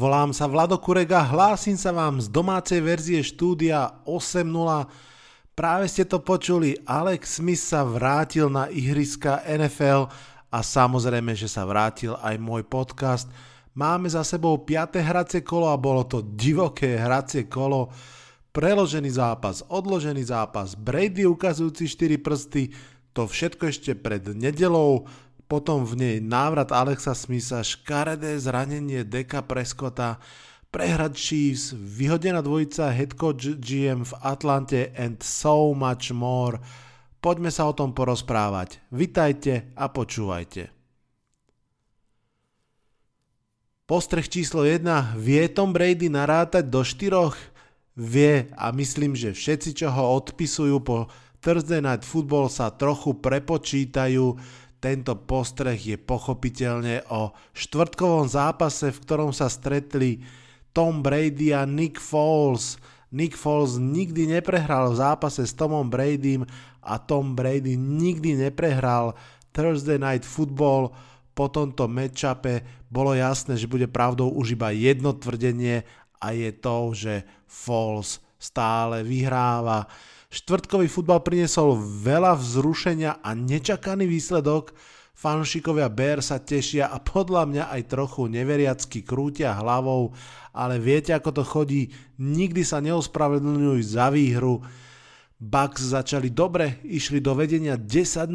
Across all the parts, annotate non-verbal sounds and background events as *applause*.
Volám sa Vlado Kurega, hlásim sa vám z domácej verzie štúdia 8.0. Práve ste to počuli, Alex Smith sa vrátil na ihriska NFL a samozrejme, že sa vrátil aj môj podcast. Máme za sebou 5. hracie kolo a bolo to divoké hracie kolo. Preložený zápas, odložený zápas, Brady ukazujúci 4 prsty, to všetko ešte pred nedelou, potom v nej návrat Alexa Smitha, škaredé zranenie Deka Prescotta, prehrad Chiefs, vyhodená dvojica head coach GM v Atlante and so much more. Poďme sa o tom porozprávať. Vitajte a počúvajte. Postreh číslo 1. Vie Tom Brady narátať do štyroch? Vie a myslím, že všetci, čo ho odpisujú po Thursday Night Football sa trochu prepočítajú, tento postreh je pochopiteľne o štvrtkovom zápase, v ktorom sa stretli Tom Brady a Nick Foles. Nick Foles nikdy neprehral v zápase s Tomom Bradym a Tom Brady nikdy neprehral Thursday Night Football. Po tomto matchupe bolo jasné, že bude pravdou už iba jedno tvrdenie a je to, že Foles stále vyhráva. Štvrtkový futbal priniesol veľa vzrušenia a nečakaný výsledok. Fanšikovia Bear sa tešia a podľa mňa aj trochu neveriacky krútia hlavou, ale viete ako to chodí, nikdy sa neospravedlňujú za výhru. Bucks začali dobre, išli do vedenia 10-0,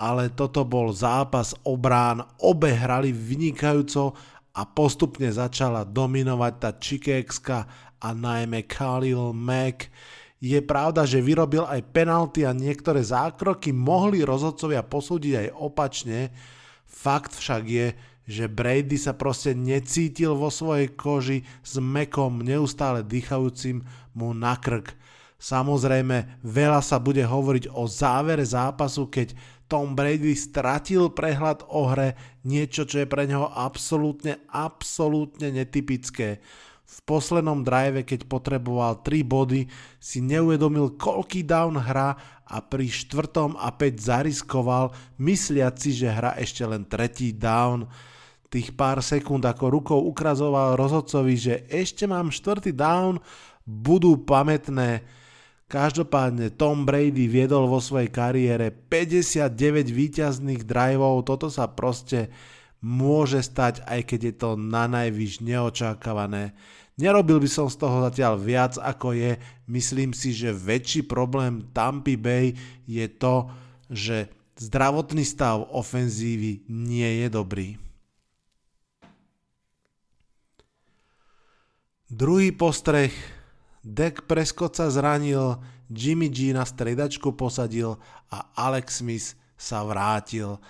ale toto bol zápas obrán, obe hrali vynikajúco a postupne začala dominovať tá Chicagská a najmä Khalil Mack. Je pravda, že vyrobil aj penalty a niektoré zákroky mohli rozhodcovia posúdiť aj opačne. Fakt však je, že Brady sa proste necítil vo svojej koži s mekom neustále dýchajúcim mu na krk. Samozrejme, veľa sa bude hovoriť o závere zápasu, keď Tom Brady stratil prehľad o hre, niečo, čo je pre neho absolútne, absolútne netypické v poslednom drive, keď potreboval 3 body, si neuvedomil, koľký down hra a pri štvrtom a 5 zariskoval, mysliac si, že hra ešte len tretí down. Tých pár sekúnd ako rukou ukrazoval rozhodcovi, že ešte mám štvrtý down, budú pamätné. Každopádne Tom Brady viedol vo svojej kariére 59 výťazných driveov, toto sa proste môže stať, aj keď je to na najvyš neočakávané. Nerobil by som z toho zatiaľ viac ako je. Myslím si, že väčší problém Tampa Bay je to, že zdravotný stav ofenzívy nie je dobrý. Druhý postreh. Dak Prescott sa zranil, Jimmy G na stredačku posadil a Alex Smith sa vrátil.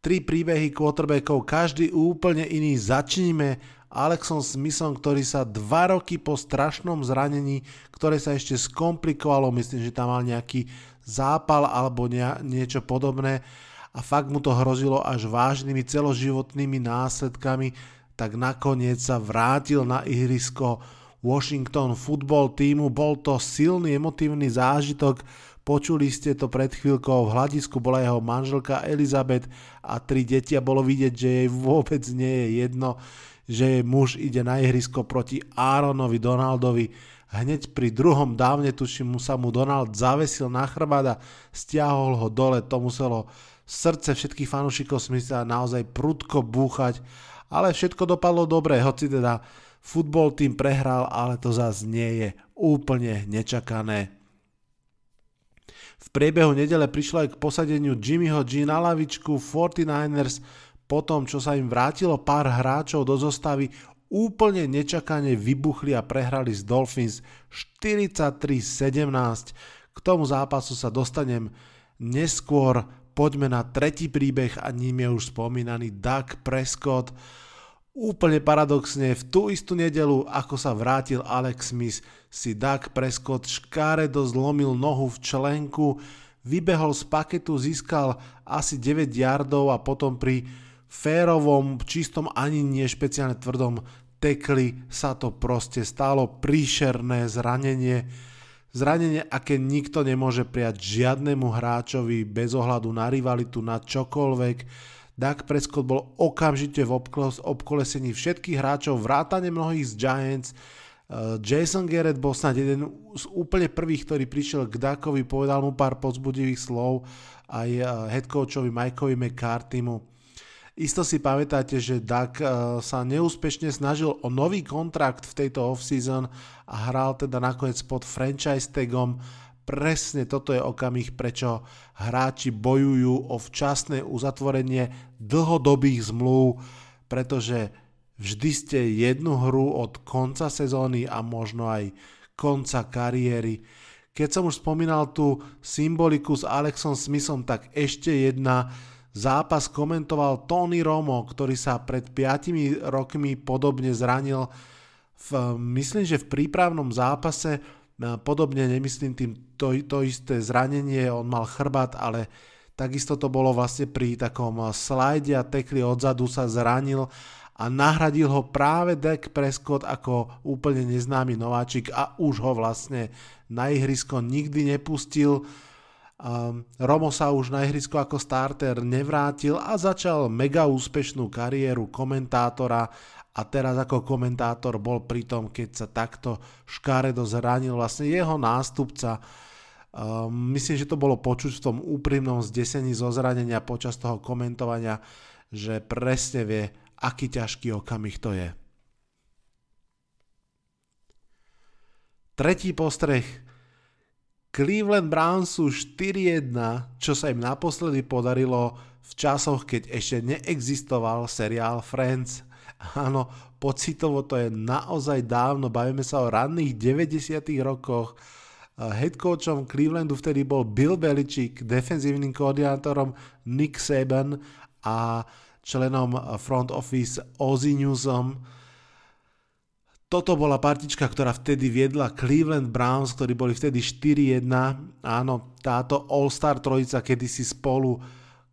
Tri príbehy quarterbackov, každý úplne iný. Začníme Alexom Smithom, ktorý sa dva roky po strašnom zranení, ktoré sa ešte skomplikovalo, myslím, že tam mal nejaký zápal alebo nie, niečo podobné a fakt mu to hrozilo až vážnymi celoživotnými následkami, tak nakoniec sa vrátil na ihrisko Washington football týmu. Bol to silný emotívny zážitok, počuli ste to pred chvíľkou, v hľadisku bola jeho manželka Elizabeth a tri deti a bolo vidieť, že jej vôbec nie je jedno, že muž ide na ihrisko proti Aaronovi Donaldovi. Hneď pri druhom dávne tuším mu sa mu Donald zavesil na chrbát a stiahol ho dole. To muselo srdce všetkých fanúšikov Smitha naozaj prudko búchať, ale všetko dopadlo dobre, hoci teda futbol tým prehral, ale to zase nie je úplne nečakané. V priebehu nedele prišlo aj k posadeniu Jimmyho G na lavičku 49ers potom, čo sa im vrátilo pár hráčov do zostavy, úplne nečakane vybuchli a prehrali z Dolphins 43-17. K tomu zápasu sa dostanem neskôr. Poďme na tretí príbeh a ním je už spomínaný Doug Prescott. Úplne paradoxne, v tú istú nedelu, ako sa vrátil Alex Smith, si Doug Prescott škáredo zlomil nohu v členku, vybehol z paketu, získal asi 9 yardov a potom pri férovom, čistom ani nie špeciálne tvrdom tekli sa to proste stalo príšerné zranenie. Zranenie, aké nikto nemôže prijať žiadnemu hráčovi bez ohľadu na rivalitu, na čokoľvek. Dak Prescott bol okamžite v obkolesení všetkých hráčov, vrátane mnohých z Giants. Eh, Jason Garrett bol snad jeden z úplne prvých, ktorý prišiel k Dakovi, povedal mu pár pozbudivých slov aj eh, headcoachovi Mikeovi McCarthymu. Isto si pamätáte, že Dak eh, sa neúspešne snažil o nový kontrakt v tejto offseason a hral teda nakoniec pod franchise tagom presne toto je okamih, prečo hráči bojujú o včasné uzatvorenie dlhodobých zmluv, pretože vždy ste jednu hru od konca sezóny a možno aj konca kariéry. Keď som už spomínal tú symboliku s Alexom Smithom, tak ešte jedna zápas komentoval Tony Romo, ktorý sa pred 5 rokmi podobne zranil v, myslím, že v prípravnom zápase Podobne nemyslím tým to, to isté zranenie, on mal chrbát, ale takisto to bolo vlastne pri takom slajde a tekli odzadu sa zranil a nahradil ho práve Dak Prescott ako úplne neznámy nováčik a už ho vlastne na ihrisko nikdy nepustil. Um, Romo sa už na ihrisko ako starter nevrátil a začal mega úspešnú kariéru komentátora a teraz ako komentátor bol pri tom, keď sa takto škáredo zranil vlastne jeho nástupca. Um, myslím, že to bolo počuť v tom úprimnom zdesení zo zranenia počas toho komentovania, že presne vie, aký ťažký okamih to je. Tretí postreh. Cleveland Browns sú 4-1, čo sa im naposledy podarilo v časoch, keď ešte neexistoval seriál Friends. Áno, pocitovo to je naozaj dávno, bavíme sa o ranných 90 rokoch. Head coachom Clevelandu vtedy bol Bill Belichick, defenzívnym koordinátorom Nick Saban a členom front office Ozzy Newsom. Toto bola partička, ktorá vtedy viedla Cleveland Browns, ktorí boli vtedy 4-1. Áno, táto All-Star trojica kedysi spolu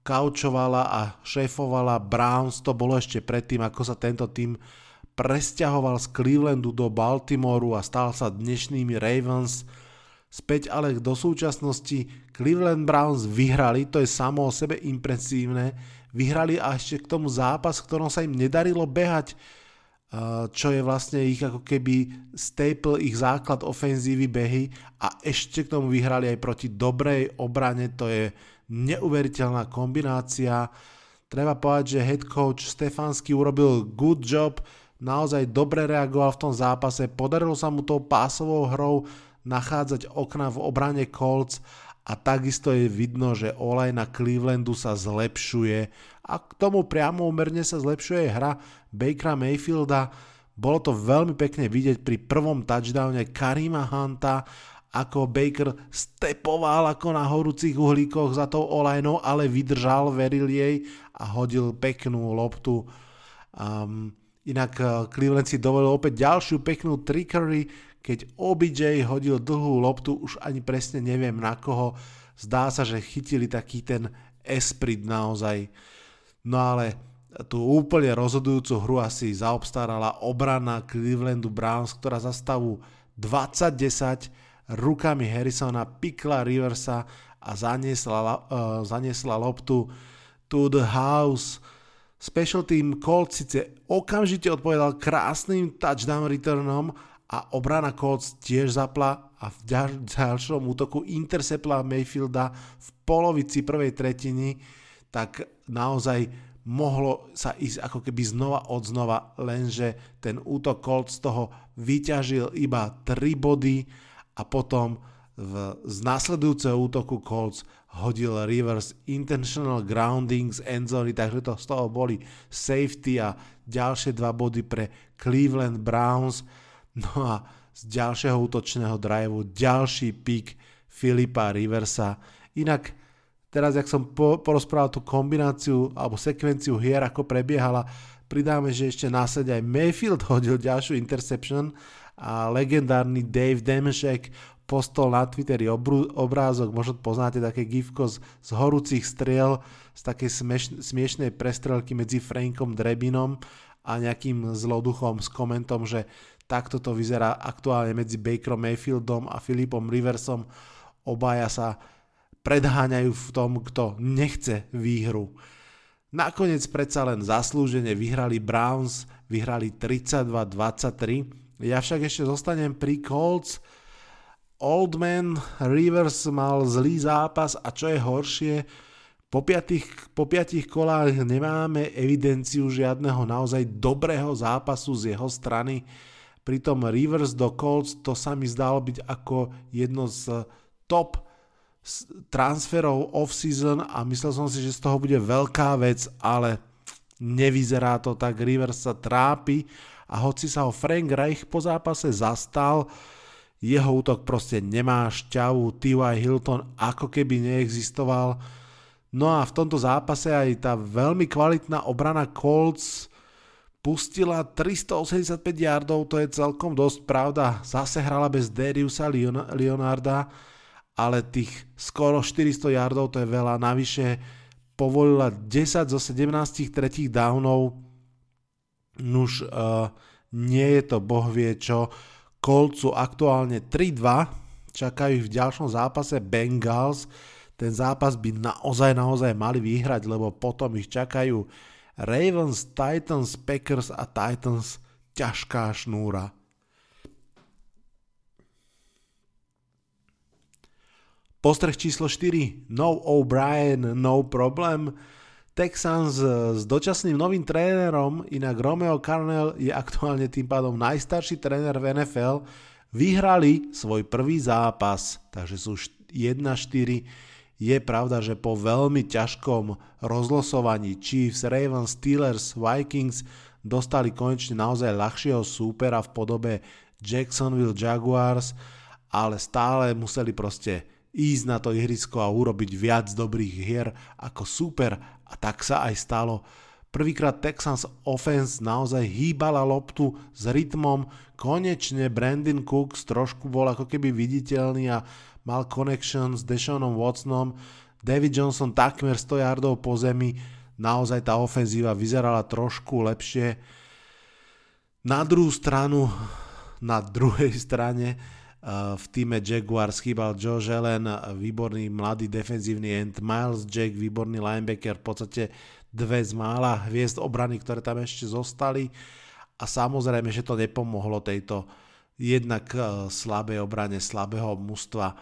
kaučovala a šéfovala Browns, to bolo ešte predtým, ako sa tento tým presťahoval z Clevelandu do Baltimoru a stal sa dnešnými Ravens. Späť ale do súčasnosti Cleveland Browns vyhrali, to je samo o sebe impresívne, vyhrali a ešte k tomu zápas, v ktorom sa im nedarilo behať, čo je vlastne ich ako keby staple, ich základ ofenzívy behy a ešte k tomu vyhrali aj proti dobrej obrane, to je neuveriteľná kombinácia. Treba povedať, že head coach Stefanský urobil good job, naozaj dobre reagoval v tom zápase, podarilo sa mu tou pásovou hrou nachádzať okna v obrane Colts a takisto je vidno, že olej na Clevelandu sa zlepšuje a k tomu priamo umerne sa zlepšuje hra Bakera Mayfielda. Bolo to veľmi pekne vidieť pri prvom touchdowne Karima Hunta ako Baker stepoval ako na horúcich uhlíkoch za tou olajnou, ale vydržal, veril jej a hodil peknú loptu. Um, inak uh, Cleveland si dovolil opäť ďalšiu peknú trickery, keď OBJ hodil dlhú loptu, už ani presne neviem na koho. Zdá sa, že chytili taký ten esprit naozaj. No ale tú úplne rozhodujúcu hru asi zaobstarala obrana Clevelandu Browns, ktorá za stavu 20-10 rukami Harrisona pikla Riversa a zaniesla, uh, zaniesla loptu to the house. Special team Colts síce okamžite odpovedal krásnym touchdown returnom a obrana Colts tiež zapla a v ďalšom útoku interceptla Mayfielda v polovici prvej tretiny, tak naozaj mohlo sa ísť ako keby znova od znova, lenže ten útok Colts toho vyťažil iba 3 body a potom v, z následujúceho útoku Colts hodil Rivers intentional grounding z endzony, takže to z toho boli safety a ďalšie dva body pre Cleveland Browns. No a z ďalšieho útočného driveu ďalší pick Filipa Riversa. Inak teraz, jak som po, porozprával tú kombináciu alebo sekvenciu hier, ako prebiehala, pridáme, že ešte následne aj Mayfield *laughs* hodil ďalšiu interception a legendárny Dave Demešek postol na Twitteri obrú, obrázok, možno poznáte také gifko z, z horúcich striel, z takej smeš, smiešnej prestrelky medzi Frankom Drebinom a nejakým zloduchom s komentom, že takto to vyzerá aktuálne medzi Bakerom Mayfieldom a Filipom Riversom. Obaja sa predháňajú v tom, kto nechce výhru. Nakoniec predsa len zaslúžene vyhrali Browns, vyhrali 32-23. Ja však ešte zostanem pri Colts. Old Man Rivers mal zlý zápas a čo je horšie, po piatých, po piatých kolách nemáme evidenciu žiadneho naozaj dobrého zápasu z jeho strany. Pritom Rivers do Colts to sa mi zdalo byť ako jedno z top transferov off-season a myslel som si, že z toho bude veľká vec, ale nevyzerá to tak. Rivers sa trápi a hoci sa ho Frank Reich po zápase zastal, jeho útok proste nemá šťavu, T.Y. Hilton ako keby neexistoval. No a v tomto zápase aj tá veľmi kvalitná obrana Colts pustila 385 yardov, to je celkom dosť pravda. Zase hrala bez Dariusa Leonarda, ale tých skoro 400 yardov to je veľa. Navyše povolila 10 zo 17 tretích downov. Nuž uh, nie je to boh vie čo. Coltsu aktuálne 3-2, čakajú v ďalšom zápase Bengals. Ten zápas by naozaj, naozaj mali vyhrať, lebo potom ich čakajú Ravens, Titans, Packers a Titans ťažká šnúra. Postreh číslo 4. No O'Brien, no problem. Texans s dočasným novým trénerom, inak Romeo Carnell je aktuálne tým pádom najstarší tréner v NFL, vyhrali svoj prvý zápas, takže sú 1-4. Je pravda, že po veľmi ťažkom rozlosovaní Chiefs, Ravens, Steelers, Vikings dostali konečne naozaj ľahšieho súpera v podobe Jacksonville Jaguars, ale stále museli proste ísť na to ihrisko a urobiť viac dobrých hier ako super a tak sa aj stalo. Prvýkrát Texans offense naozaj hýbala loptu s rytmom, konečne Brandon Cooks trošku bol ako keby viditeľný a mal connection s Deshaunom Watsonom, David Johnson takmer 100 yardov po zemi, naozaj tá ofenzíva vyzerala trošku lepšie. Na druhú stranu, na druhej strane, v týme Jaguars chýbal Joe Allen, výborný mladý defenzívny end, Miles Jack, výborný linebacker, v podstate dve z mála hviezd obrany, ktoré tam ešte zostali a samozrejme, že to nepomohlo tejto jednak e, slabej obrane, slabého mužstva.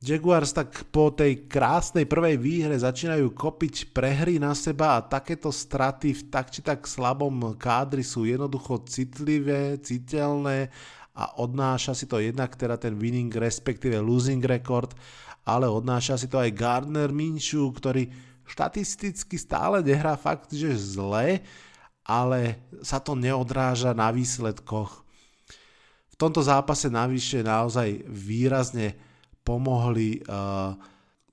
Jaguars tak po tej krásnej prvej výhre začínajú kopiť prehry na seba a takéto straty v tak či tak slabom kádri sú jednoducho citlivé, citeľné a odnáša si to jednak teda ten winning respektíve losing record, ale odnáša si to aj Gardner Minshew, ktorý štatisticky stále nehrá fakt, že zle, ale sa to neodráža na výsledkoch. V tomto zápase navyše naozaj výrazne pomohli uh,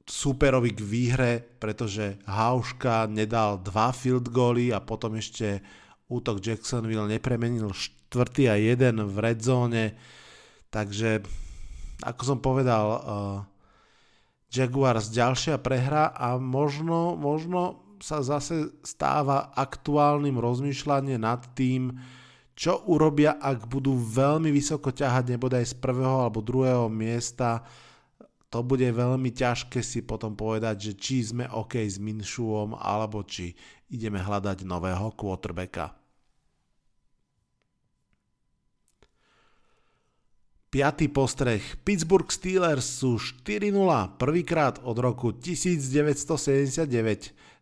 superovi k výhre, pretože Hauška nedal dva field goly a potom ešte útok Jacksonville nepremenil štvrtý a jeden v red zóne. Takže, ako som povedal, uh, Jaguars ďalšia prehra a možno, možno sa zase stáva aktuálnym rozmýšľanie nad tým, čo urobia, ak budú veľmi vysoko ťahať nebodaj z prvého alebo druhého miesta. To bude veľmi ťažké si potom povedať, že či sme OK s Minšuom alebo či ideme hľadať nového quarterbacka. Piatý postreh. Pittsburgh Steelers sú 4-0, prvýkrát od roku 1979.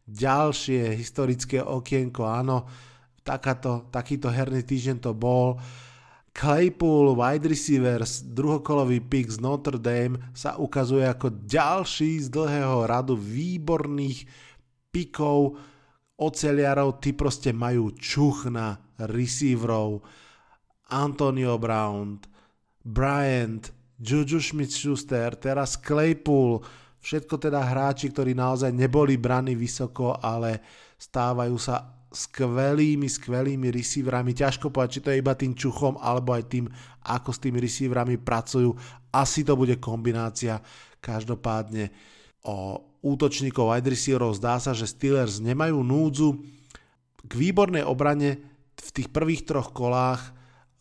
Ďalšie historické okienko, áno, takáto, takýto herný týždeň to bol. Claypool, wide receivers, druhokolový pick z Notre Dame sa ukazuje ako ďalší z dlhého radu výborných pikov oceliarov, tí proste majú čuch na receiverov. Antonio Brown, Bryant, Juju Smith-Schuster, teraz Claypool, všetko teda hráči, ktorí naozaj neboli braní vysoko, ale stávajú sa skvelými, skvelými receiverami. Ťažko povedať, či to je iba tým čuchom, alebo aj tým, ako s tými receiverami pracujú. Asi to bude kombinácia. Každopádne o útočníkov wide receiverov zdá sa, že Steelers nemajú núdzu k výbornej obrane v tých prvých troch kolách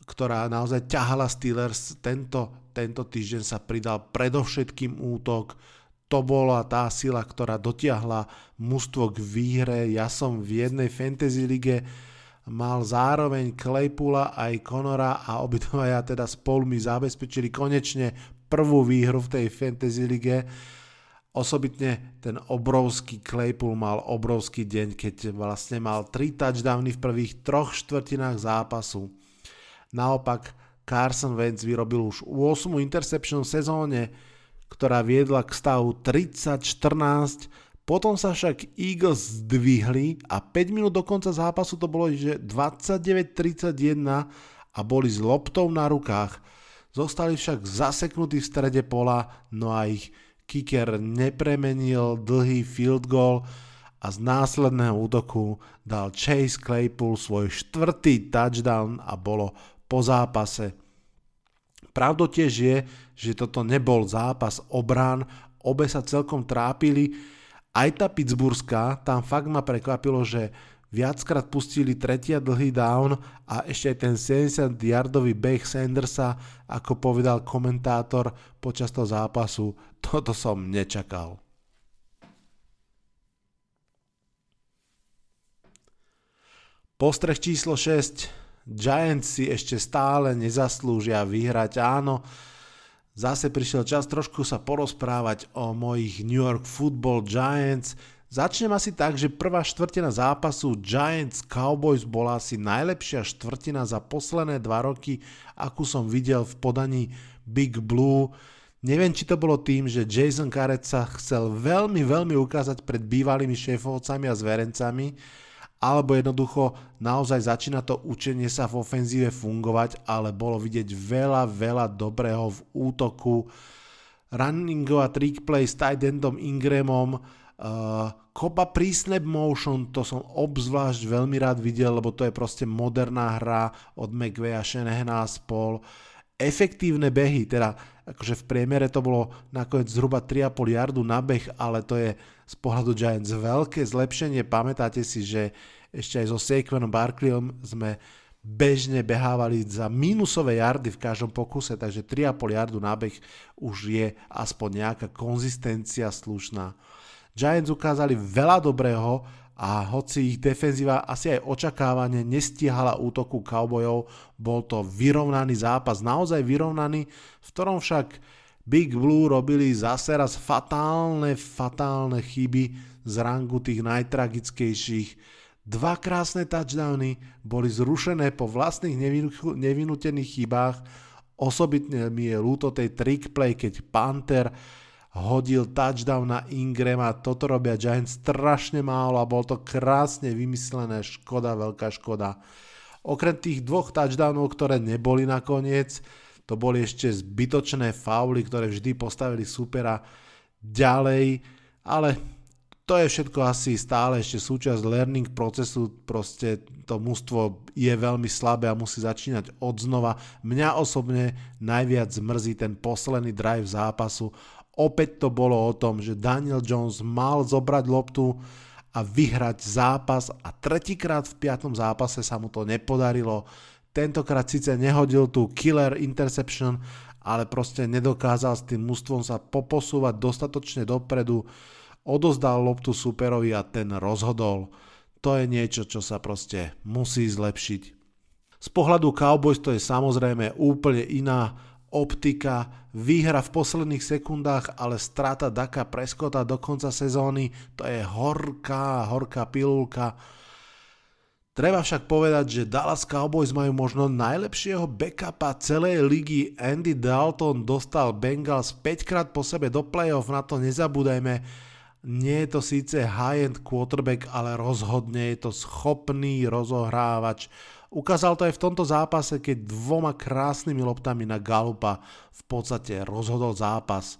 ktorá naozaj ťahala Steelers. Tento, tento týždeň sa pridal predovšetkým útok. to bola tá sila, ktorá dotiahla mužstvo k výhre. Ja som v jednej fantasy lige mal zároveň Claypoola aj Conora a obidvaja *laughs* teda spolu mi zabezpečili konečne prvú výhru v tej fantasy lige. Osobitne ten obrovský Claypool mal obrovský deň, keď vlastne mal 3 touchdowny v prvých troch štvrtinách zápasu. Naopak Carson Wentz vyrobil už 8 interception v sezóne, ktorá viedla k stavu 30-14, potom sa však Eagles zdvihli a 5 minút do konca zápasu to bolo, že 29-31 a boli s loptou na rukách. Zostali však zaseknutí v strede pola, no a ich kicker nepremenil dlhý field goal a z následného útoku dal Chase Claypool svoj štvrtý touchdown a bolo po zápase. Pravdou tiež je, že toto nebol zápas obrán, obe sa celkom trápili, aj tá Pittsburghská, tam fakt ma prekvapilo, že viackrát pustili tretia dlhý down a ešte aj ten 70-yardový beh Sandersa, ako povedal komentátor počas toho zápasu, *laughs* toto som nečakal. Postreh číslo 6. Giants si ešte stále nezaslúžia vyhrať. Áno, zase prišiel čas trošku sa porozprávať o mojich New York Football Giants – Začnem asi tak, že prvá štvrtina zápasu Giants Cowboys bola asi najlepšia štvrtina za posledné dva roky, akú som videl v podaní Big Blue. Neviem, či to bolo tým, že Jason Garrett sa chcel veľmi, veľmi ukázať pred bývalými šéfovcami a zverencami, alebo jednoducho naozaj začína to učenie sa v ofenzíve fungovať, ale bolo vidieť veľa, veľa dobrého v útoku. Runningová trick play s tight endom Ingramom, uh, Koba pre-snap motion, to som obzvlášť veľmi rád videl, lebo to je proste moderná hra od McVeya, Shanahana a spol. Efektívne behy, teda akože v priemere to bolo nakoniec zhruba 3,5 yardu na beh, ale to je z pohľadu Giants veľké zlepšenie. Pamätáte si, že ešte aj so Saquonom Barkleyom sme bežne behávali za minusové jardy v každom pokuse, takže 3,5 yardu na beh už je aspoň nejaká konzistencia slušná. Giants ukázali veľa dobrého a hoci ich defenzíva asi aj očakávane nestihala útoku Cowboyov, bol to vyrovnaný zápas, naozaj vyrovnaný, v ktorom však Big Blue robili zase raz fatálne, fatálne chyby z rangu tých najtragickejších. Dva krásne touchdowny boli zrušené po vlastných nevinutených chybách, osobitne mi je ľúto tej trick play, keď Panther hodil touchdown na Ingrama, toto robia Giants strašne málo a bol to krásne vymyslené, škoda, veľká škoda. Okrem tých dvoch touchdownov, ktoré neboli nakoniec, to boli ešte zbytočné fauly, ktoré vždy postavili supera ďalej, ale to je všetko asi stále ešte súčasť learning procesu, proste to mužstvo je veľmi slabé a musí začínať od znova. Mňa osobne najviac zmrzí ten posledný drive zápasu, Opäť to bolo o tom, že Daniel Jones mal zobrať loptu a vyhrať zápas a tretíkrát v piatom zápase sa mu to nepodarilo. Tentokrát síce nehodil tú killer interception, ale proste nedokázal s tým mústvom sa poposúvať dostatočne dopredu, odozdal loptu superovi a ten rozhodol. To je niečo, čo sa proste musí zlepšiť. Z pohľadu Cowboys to je samozrejme úplne iná optika, výhra v posledných sekundách, ale strata Daka Preskota do konca sezóny, to je horká, horká pilulka. Treba však povedať, že Dallas Cowboys majú možno najlepšieho backupa celej ligy. Andy Dalton dostal Bengals 5 krát po sebe do playoff, na to nezabúdajme. Nie je to síce high-end quarterback, ale rozhodne je to schopný rozohrávač Ukázal to aj v tomto zápase, keď dvoma krásnymi loptami na Galupa v podstate rozhodol zápas.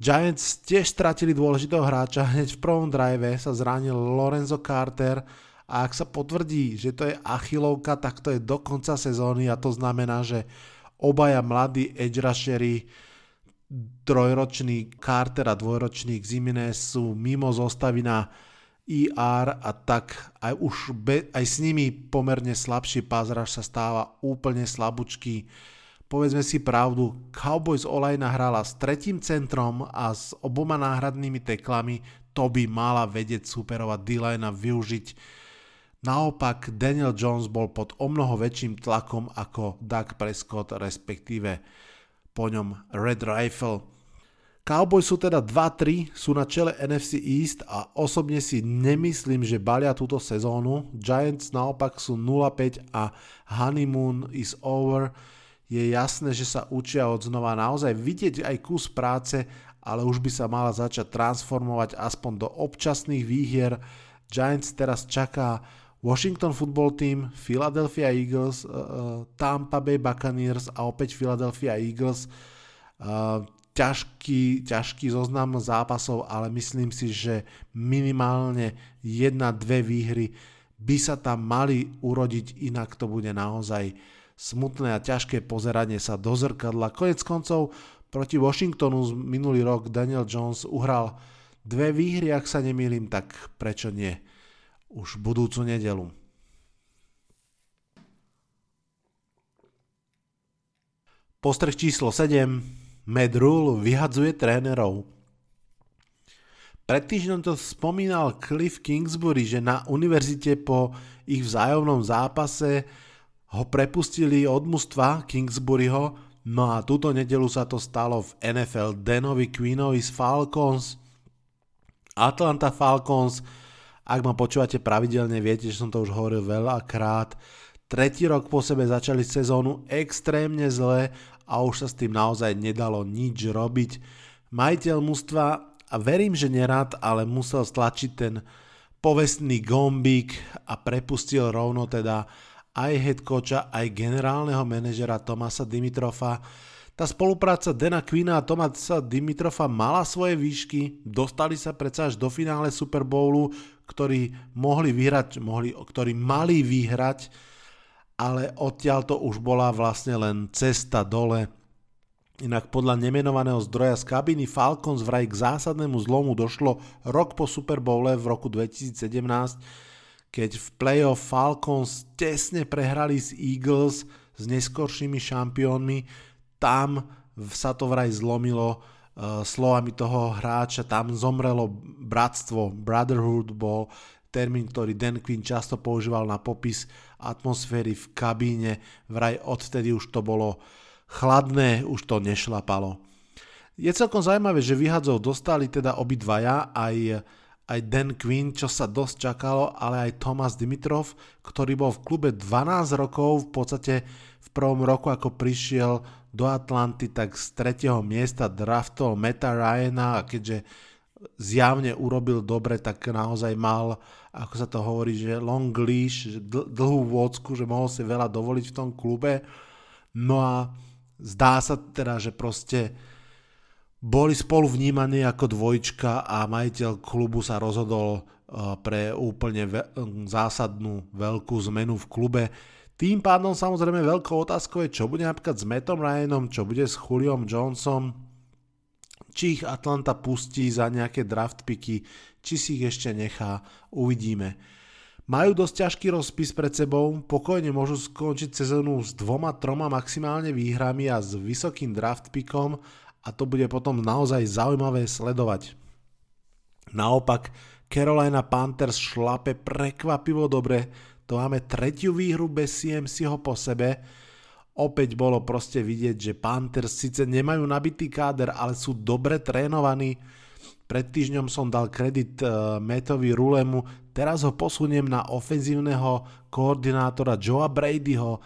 Giants tiež stratili dôležitého hráča, hneď v prvom drive sa zranil Lorenzo Carter a ak sa potvrdí, že to je achilovka, tak to je do konca sezóny a to znamená, že obaja mladí edge rushery, trojročný Carter a dvojročný Ximines sú mimo zostavy na ER a tak aj už be, aj s nimi pomerne slabší pázraž sa stáva úplne slabúčky. povedzme si pravdu, Cowboys Olajna hrala s tretím centrom a s oboma náhradnými teklami, to by mala vedieť superovať d využiť. Naopak Daniel Jones bol pod o mnoho väčším tlakom ako Doug Prescott, respektíve po ňom Red Rifle. Cowboys sú teda 2-3, sú na čele NFC East a osobne si nemyslím, že balia túto sezónu. Giants naopak sú 0-5 a honeymoon is over je jasné, že sa učia od znova naozaj vidieť aj kus práce, ale už by sa mala začať transformovať aspoň do občasných výhier. Giants teraz čaká Washington Football Team, Philadelphia Eagles, uh, Tampa Bay Buccaneers a opäť Philadelphia Eagles. Ťažký, ťažký zoznam zápasov, ale myslím si, že minimálne jedna, dve výhry by sa tam mali urodiť, inak to bude naozaj smutné a ťažké pozeranie sa do zrkadla. Konec koncov proti Washingtonu minulý rok Daniel Jones uhral dve výhry, ak sa nemýlim, tak prečo nie? Už budúcu nedelu. Postrh číslo 7. Matt Rule vyhadzuje trénerov. Pred týždňom to spomínal Cliff Kingsbury, že na univerzite po ich vzájomnom zápase ho prepustili od mužstva Kingsburyho, no a túto nedelu sa to stalo v NFL Danovi Queenovi z Falcons. Atlanta Falcons, ak ma počúvate pravidelne, viete, že som to už hovoril veľakrát, tretí rok po sebe začali sezónu extrémne zle a už sa s tým naozaj nedalo nič robiť. Majiteľ mužstva, a verím, že nerad, ale musel stlačiť ten povestný gombík a prepustil rovno teda aj head aj generálneho manažera Tomasa Dimitrofa. Tá spolupráca Dana Quina a Tomasa Dimitrofa mala svoje výšky, dostali sa predsa až do finále Super Bowlu, ktorí mohli vyhrať, mohli, ktorí mali vyhrať, ale odtiaľ to už bola vlastne len cesta dole. Inak podľa nemenovaného zdroja z kabiny Falcons vraj k zásadnému zlomu došlo rok po Super Bowle v roku 2017, keď v playoff Falcons tesne prehrali s Eagles s neskoršími šampiónmi, tam sa to vraj zlomilo uh, slovami toho hráča, tam zomrelo bratstvo, brotherhood bol termín, ktorý Dan Quinn často používal na popis atmosféry v kabíne, vraj odtedy už to bolo chladné, už to nešlapalo. Je celkom zaujímavé, že vyhadzov dostali teda obidvaja, aj aj Dan Quinn, čo sa dosť čakalo, ale aj Thomas Dimitrov, ktorý bol v klube 12 rokov, v podstate v prvom roku, ako prišiel do Atlanty, tak z tretieho miesta draftol Meta Ryana a keďže zjavne urobil dobre, tak naozaj mal, ako sa to hovorí, že long leash, dl- dlhú vôcku, že mohol si veľa dovoliť v tom klube. No a zdá sa teda, že proste boli spolu vnímaní ako dvojčka a majiteľ klubu sa rozhodol uh, pre úplne zásadnú veľkú zmenu v klube. Tým pádom samozrejme veľkou otázkou je, čo bude napríklad s Mattom Ryanom, čo bude s Juliom Johnson, či ich Atlanta pustí za nejaké draft picky, či si ich ešte nechá, uvidíme. Majú dosť ťažký rozpis pred sebou, pokojne môžu skončiť sezónu s dvoma, troma maximálne výhrami a s vysokým draft pickom a to bude potom naozaj zaujímavé sledovať. Naopak, Carolina Panthers šlape prekvapivo dobre, to máme tretiu výhru bez CMC ho po sebe, opäť bolo proste vidieť, že Panthers síce nemajú nabitý káder, ale sú dobre trénovaní. Pred týždňom som dal kredit uh, Metovi Rulemu, teraz ho posuniem na ofenzívneho koordinátora Joea Bradyho,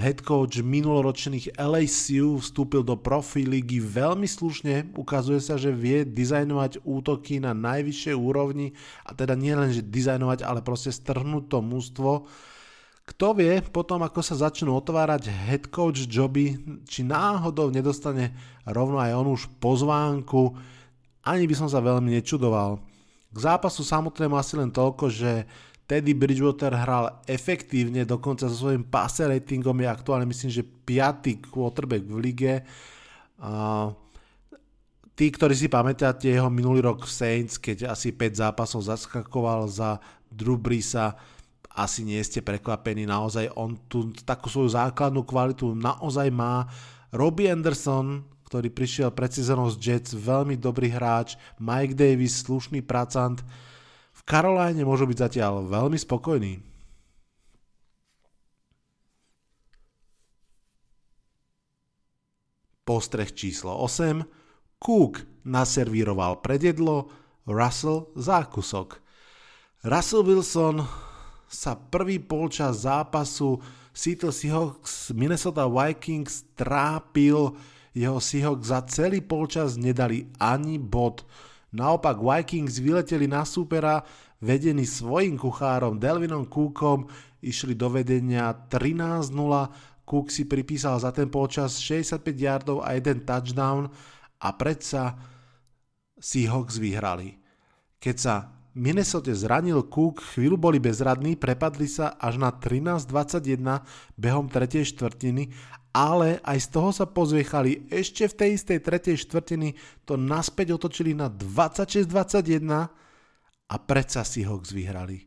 head coach minuloročných LACU vstúpil do profi ligy. Veľmi slušne, ukazuje sa, že vie dizajnovať útoky na najvyššej úrovni. A teda nie len, že dizajnovať, ale proste strhnúť to mústvo. Kto vie, potom ako sa začnú otvárať head coach joby, či náhodou nedostane rovno aj on už pozvánku, ani by som sa veľmi nečudoval. K zápasu samotnému asi len toľko, že Teddy Bridgewater hral efektívne, dokonca so svojím passer ratingom je aktuálne myslím, že 5. quarterback v lige. Tí, ktorí si pamätáte jeho minulý rok v Saints, keď asi 5 zápasov zaskakoval za Drew Breesa, asi nie ste prekvapení, naozaj on tú takú svoju základnú kvalitu naozaj má. Robbie Anderson, ktorý prišiel pred sezónou z Jets, veľmi dobrý hráč, Mike Davis, slušný pracant, v Caroline môžu byť zatiaľ veľmi spokojní. Postreh číslo 8. Cook naservíroval predjedlo, Russell zákusok. Russell Wilson sa prvý polčas zápasu Seattle Seahawks Minnesota Vikings trápil, jeho Seahawks za celý polčas nedali ani bod. Naopak Vikings vyleteli na supera, vedení svojim kuchárom Delvinom Cookom, išli do vedenia 13-0, Cook si pripísal za ten polčas 65 yardov a jeden touchdown a predsa Seahawks vyhrali. Keď sa Minnesota zranil Cook, chvíľu boli bezradní, prepadli sa až na 13-21 behom tretej štvrtiny, ale aj z toho sa pozviechali. Ešte v tej istej tretej štvrtiny to naspäť otočili na 26-21 a predsa Seahawks vyhrali.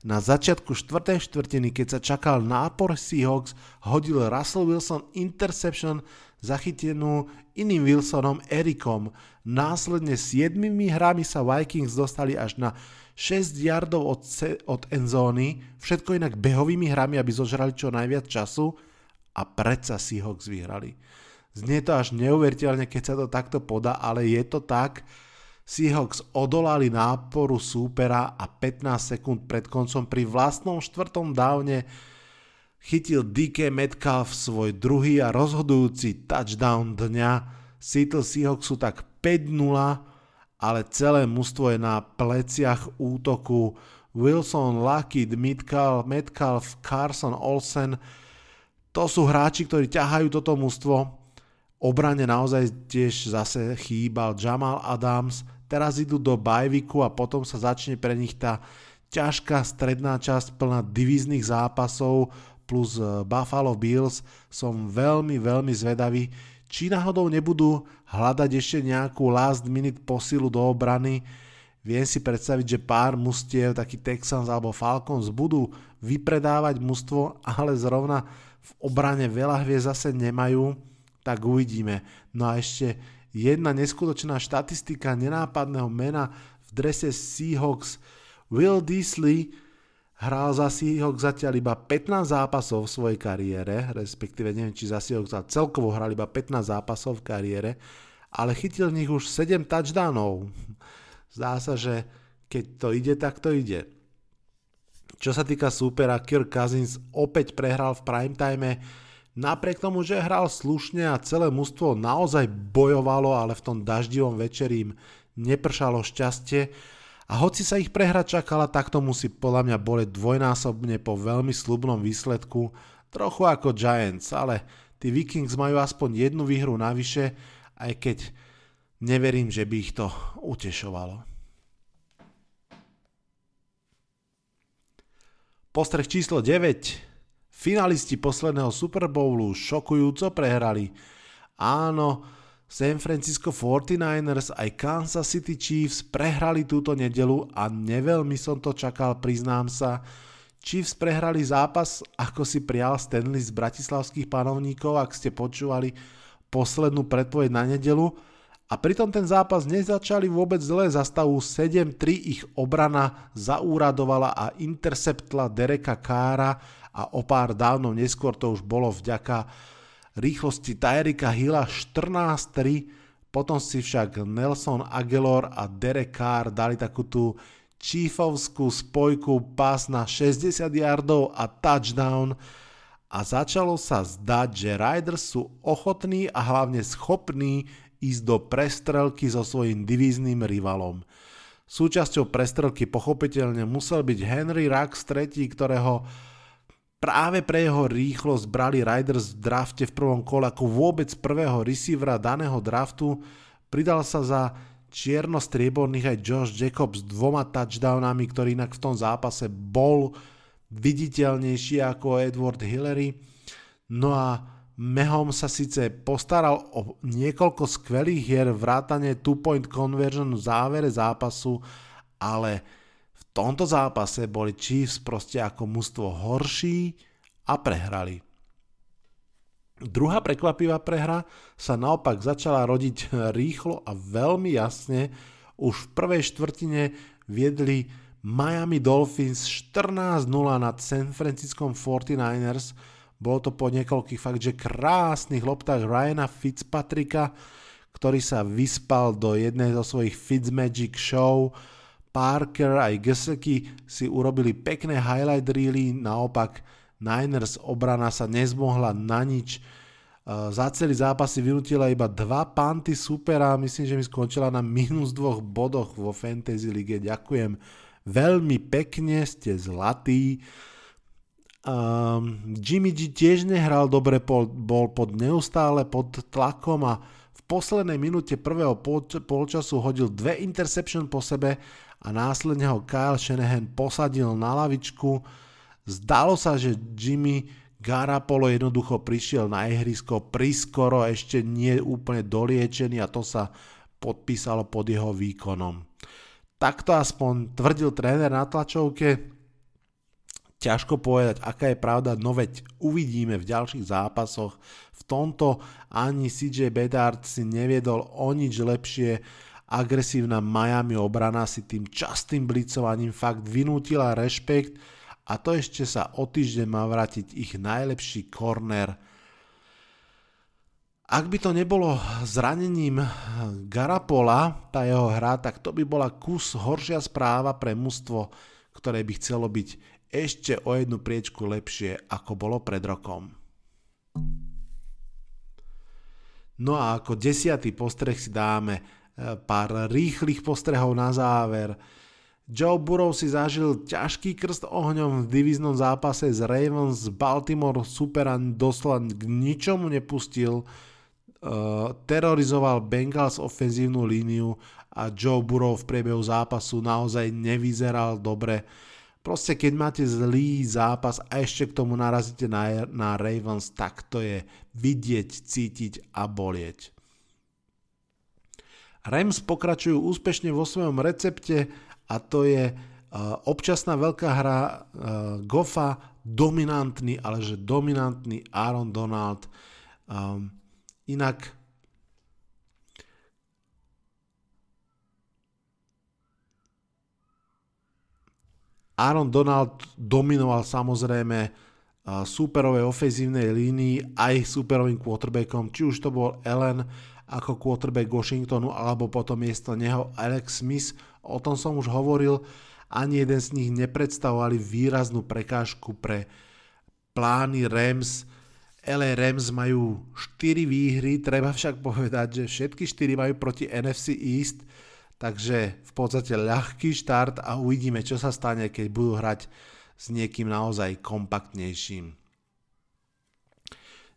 Na začiatku 4. štvrtiny, keď sa čakal nápor Seahawks, hodil Russell Wilson interception zachytenú iným Wilsonom Erikom. Následne 7 hrami sa Vikings dostali až na 6 yardov od, od endzóny, všetko inak behovými hrami, aby zožrali čo najviac času a predsa Seahawks vyhrali. Znie to až neuveriteľne, keď sa to takto podá, ale je to tak. Seahawks odolali náporu súpera a 15 sekúnd pred koncom pri vlastnom štvrtom dávne chytil DK Metcalf svoj druhý a rozhodujúci touchdown dňa. Seattle Seahawks sú tak 5-0, ale celé mužstvo je na pleciach útoku. Wilson, Lucky, Metcalf, Metcalf, Carson, Olsen, to sú hráči, ktorí ťahajú toto mužstvo. Obrane naozaj tiež zase chýbal Jamal Adams, Teraz idú do bajviku a potom sa začne pre nich tá ťažká stredná časť plná divíznych zápasov plus e, Buffalo Bills. Som veľmi, veľmi zvedavý, či náhodou nebudú hľadať ešte nejakú last minute posilu do obrany. Viem si predstaviť, že pár mustiev, taký Texans alebo Falcons budú vypredávať mužstvo, ale zrovna v obrane veľa hviezd zase nemajú, tak uvidíme. No a ešte jedna neskutočná štatistika nenápadného mena v drese Seahawks. Will Disley hral za Seahawks zatiaľ iba 15 zápasov v svojej kariére, respektíve neviem, či za Seahawks celkovo hral iba 15 zápasov v kariére, ale chytil v nich už 7 touchdownov. Zdá sa, že keď to ide, tak to ide. Čo sa týka súpera, Kirk Cousins opäť prehral v primetime, Napriek tomu, že hral slušne a celé mužstvo naozaj bojovalo, ale v tom daždivom večeri im nepršalo šťastie a hoci sa ich prehra čakala, tak to musí podľa mňa boleť dvojnásobne po veľmi slubnom výsledku, trochu ako Giants, ale tí Vikings majú aspoň jednu výhru navyše, aj keď neverím, že by ich to utešovalo. Postreh číslo 9. Finalisti posledného Super Bowlu šokujúco prehrali. Áno, San Francisco 49ers aj Kansas City Chiefs prehrali túto nedelu a neveľmi som to čakal, priznám sa. Chiefs prehrali zápas, ako si prial Stanley z bratislavských panovníkov, ak ste počúvali poslednú predpoveď na nedelu. A pritom ten zápas nezačali vôbec zle, za stavu 7-3 ich obrana zaúradovala a interceptla Dereka Kára, a o pár dávno neskôr to už bolo vďaka rýchlosti Tyrika Hilla 14-3, potom si však Nelson Aguilar a Derek Carr dali takú tú chiefovskú spojku pás na 60 yardov a touchdown a začalo sa zdať, že Riders sú ochotní a hlavne schopní ísť do prestrelky so svojím divízným rivalom. Súčasťou prestrelky pochopiteľne musel byť Henry Rux III, ktorého Práve pre jeho rýchlosť brali Riders v drafte v prvom kole ako vôbec prvého receivera daného draftu. Pridal sa za čierno-strieborných aj Josh Jacobs dvoma touchdownami, ktorý inak v tom zápase bol viditeľnejší ako Edward Hillary. No a Mehom sa síce postaral o niekoľko skvelých hier vrátane two-point conversion v závere zápasu, ale tomto zápase boli Chiefs proste ako mužstvo horší a prehrali. Druhá prekvapivá prehra sa naopak začala rodiť *laughs* rýchlo a veľmi jasne. Už v prvej štvrtine viedli Miami Dolphins 14-0 nad San Francisco 49ers. Bolo to po niekoľkých fakt, že krásnych loptách Ryana Fitzpatricka, ktorý sa vyspal do jednej zo svojich Fitzmagic show Parker aj Gesecki si urobili pekné highlight reely, naopak Niners obrana sa nezmohla na nič. E, za celý zápas si vynutila iba dva panty supera, myslím, že mi skončila na minus dvoch bodoch vo Fantasy League. Ďakujem veľmi pekne, ste zlatí. Um, Jimmy G tiež nehral dobre, bol pod neustále pod tlakom a v poslednej minúte prvého polčasu hodil dve interception po sebe a následne ho Kyle Shanahan posadil na lavičku. Zdalo sa, že Jimmy Garapolo jednoducho prišiel na ihrisko priskoro, ešte nie úplne doliečený a to sa podpísalo pod jeho výkonom. Takto aspoň tvrdil tréner na tlačovke. Ťažko povedať, aká je pravda, no veď uvidíme v ďalších zápasoch. V tomto ani CJ Bedard si neviedol o nič lepšie agresívna Miami obrana si tým častým blicovaním fakt vynútila rešpekt a to ešte sa o týždeň má vrátiť ich najlepší korner. Ak by to nebolo zranením Garapola, tá jeho hra, tak to by bola kus horšia správa pre mužstvo, ktoré by chcelo byť ešte o jednu priečku lepšie, ako bolo pred rokom. No a ako desiatý postreh si dáme pár rýchlych postrehov na záver. Joe Burrow si zažil ťažký krst ohňom v divíznom zápase z Ravens Baltimore supera doslova k ničomu nepustil. Uh, terorizoval Bengals ofenzívnu líniu a Joe Burrow v priebehu zápasu naozaj nevyzeral dobre. Proste keď máte zlý zápas a ešte k tomu narazíte na, na Ravens, tak to je vidieť, cítiť a bolieť. Rams pokračujú úspešne vo svojom recepte a to je uh, občasná veľká hra uh, Goffa, dominantný, ale že dominantný Aaron Donald. Um, inak Aaron Donald dominoval samozrejme uh, superovej ofenzívnej línii aj superovým quarterbackom, či už to bol Ellen ako quarterback Washingtonu alebo potom miesto neho Alex Smith. O tom som už hovoril, ani jeden z nich nepredstavovali výraznú prekážku pre plány Rams. LA Rams majú 4 výhry, treba však povedať, že všetky 4 majú proti NFC East, takže v podstate ľahký štart a uvidíme, čo sa stane, keď budú hrať s niekým naozaj kompaktnejším.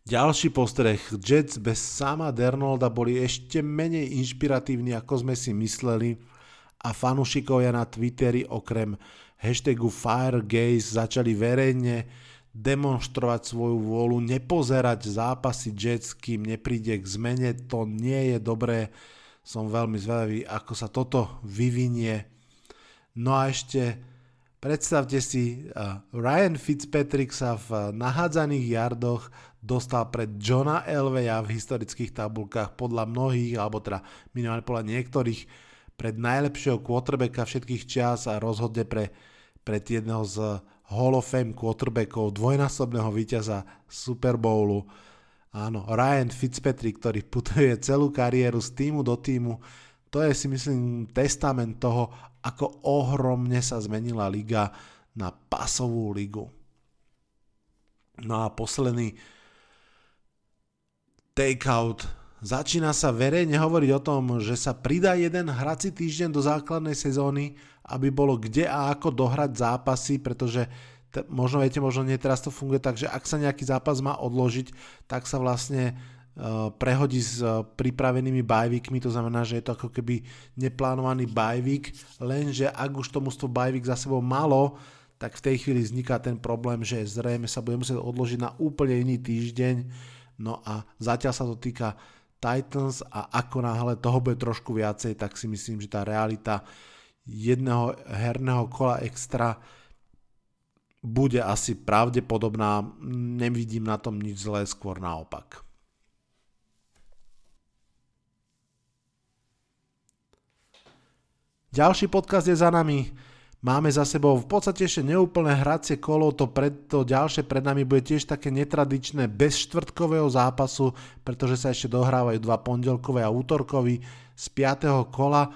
Ďalší postreh. Jets bez sama Dernolda boli ešte menej inšpiratívni, ako sme si mysleli a fanúšikovia na Twitteri okrem hashtagu Firegaze začali verejne demonstrovať svoju vôľu, nepozerať zápasy Jets, kým nepríde k zmene. To nie je dobré. Som veľmi zvedavý, ako sa toto vyvinie. No a ešte Predstavte si, Ryan Fitzpatrick sa v nahádzaných jardoch dostal pred Johna Elveya v historických tabulkách podľa mnohých, alebo teda minimálne podľa niektorých, pred najlepšieho quarterbacka všetkých čas a rozhodne pre, pred jedného z Hall of Fame quarterbackov, dvojnásobného víťaza Super Bowlu. Áno, Ryan Fitzpatrick, ktorý putuje celú kariéru z týmu do týmu, to je si myslím testament toho, ako ohromne sa zmenila liga na pasovú ligu. No a posledný takeout. Začína sa verejne hovoriť o tom, že sa pridá jeden hrací týždeň do základnej sezóny, aby bolo kde a ako dohrať zápasy, pretože t- možno viete, možno nie teraz to funguje tak, že ak sa nejaký zápas má odložiť, tak sa vlastne prehodí s eh, pripravenými bajvíkmi, to znamená, že je to ako keby neplánovaný bajvík, lenže ak už to mústvo bajvík za sebou malo, tak v tej chvíli vzniká ten problém, že zrejme sa bude musieť odložiť na úplne iný týždeň, no a zatiaľ sa to týka Titans a ako náhle toho bude trošku viacej, tak si myslím, že tá realita jedného herného kola extra bude asi pravdepodobná. Nevidím na tom nič zlé, skôr naopak. Ďalší podcast je za nami. Máme za sebou v podstate ešte neúplné hracie kolo, to, pred, to ďalšie pred nami bude tiež také netradičné bez štvrtkového zápasu, pretože sa ešte dohrávajú dva pondelkové a útorkový z 5. kola.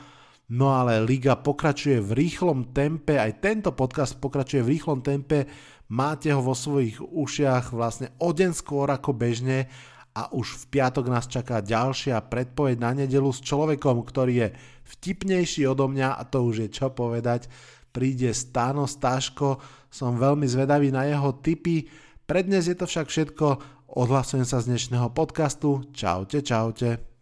No ale liga pokračuje v rýchlom tempe, aj tento podcast pokračuje v rýchlom tempe, máte ho vo svojich ušiach vlastne o deň skôr ako bežne a už v piatok nás čaká ďalšia predpoveď na nedelu s človekom, ktorý je vtipnejší odo mňa a to už je čo povedať. Príde Stano Stáško, som veľmi zvedavý na jeho tipy. Pre dnes je to však všetko, odhlasujem sa z dnešného podcastu. Čaute, čaute.